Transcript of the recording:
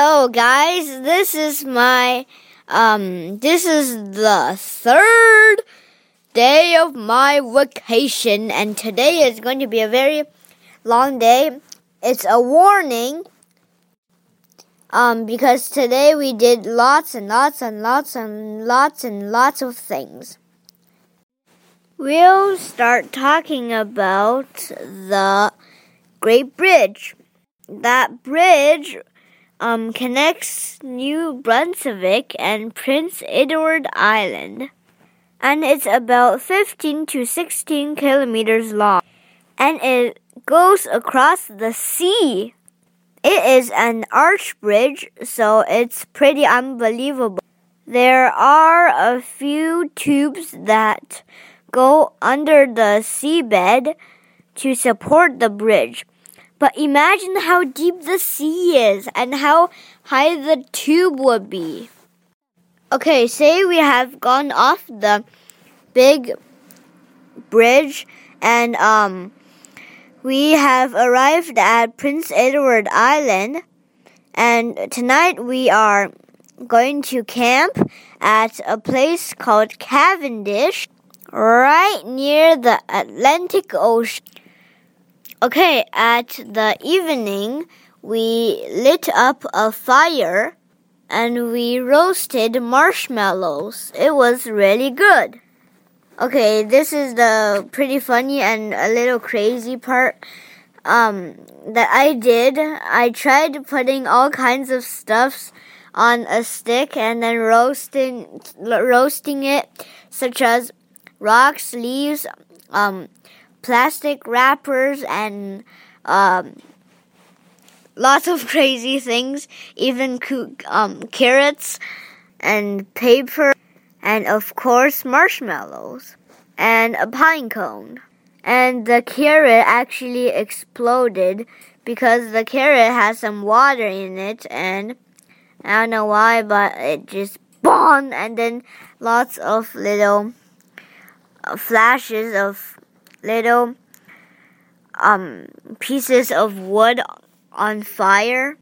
Hello, guys. This is my um. This is the third day of my vacation, and today is going to be a very long day. It's a warning. Um, because today we did lots and lots and lots and lots and lots of things. We'll start talking about the Great Bridge. That bridge um, connects New Brunswick and Prince Edward Island. And it's about 15 to 16 kilometers long. And it goes across the sea. It is an arch bridge, so it's pretty unbelievable. There are a few tubes that go under the seabed to support the bridge. But imagine how deep the sea is and how high the tube would be. Okay, say we have gone off the big bridge and um we have arrived at Prince Edward Island and tonight we are going to camp at a place called Cavendish right near the Atlantic Ocean. Okay, at the evening, we lit up a fire and we roasted marshmallows. It was really good. Okay, this is the pretty funny and a little crazy part um, that I did. I tried putting all kinds of stuffs on a stick and then roasting roasting it, such as rocks, leaves, um, plastic wrappers and um, lots of crazy things, even um, carrots and paper, and of course marshmallows and a pine cone. And the carrot actually exploded because the carrot has some water in it, and I don't know why, but it just bombed, and then lots of little uh, flashes of little um, pieces of wood on fire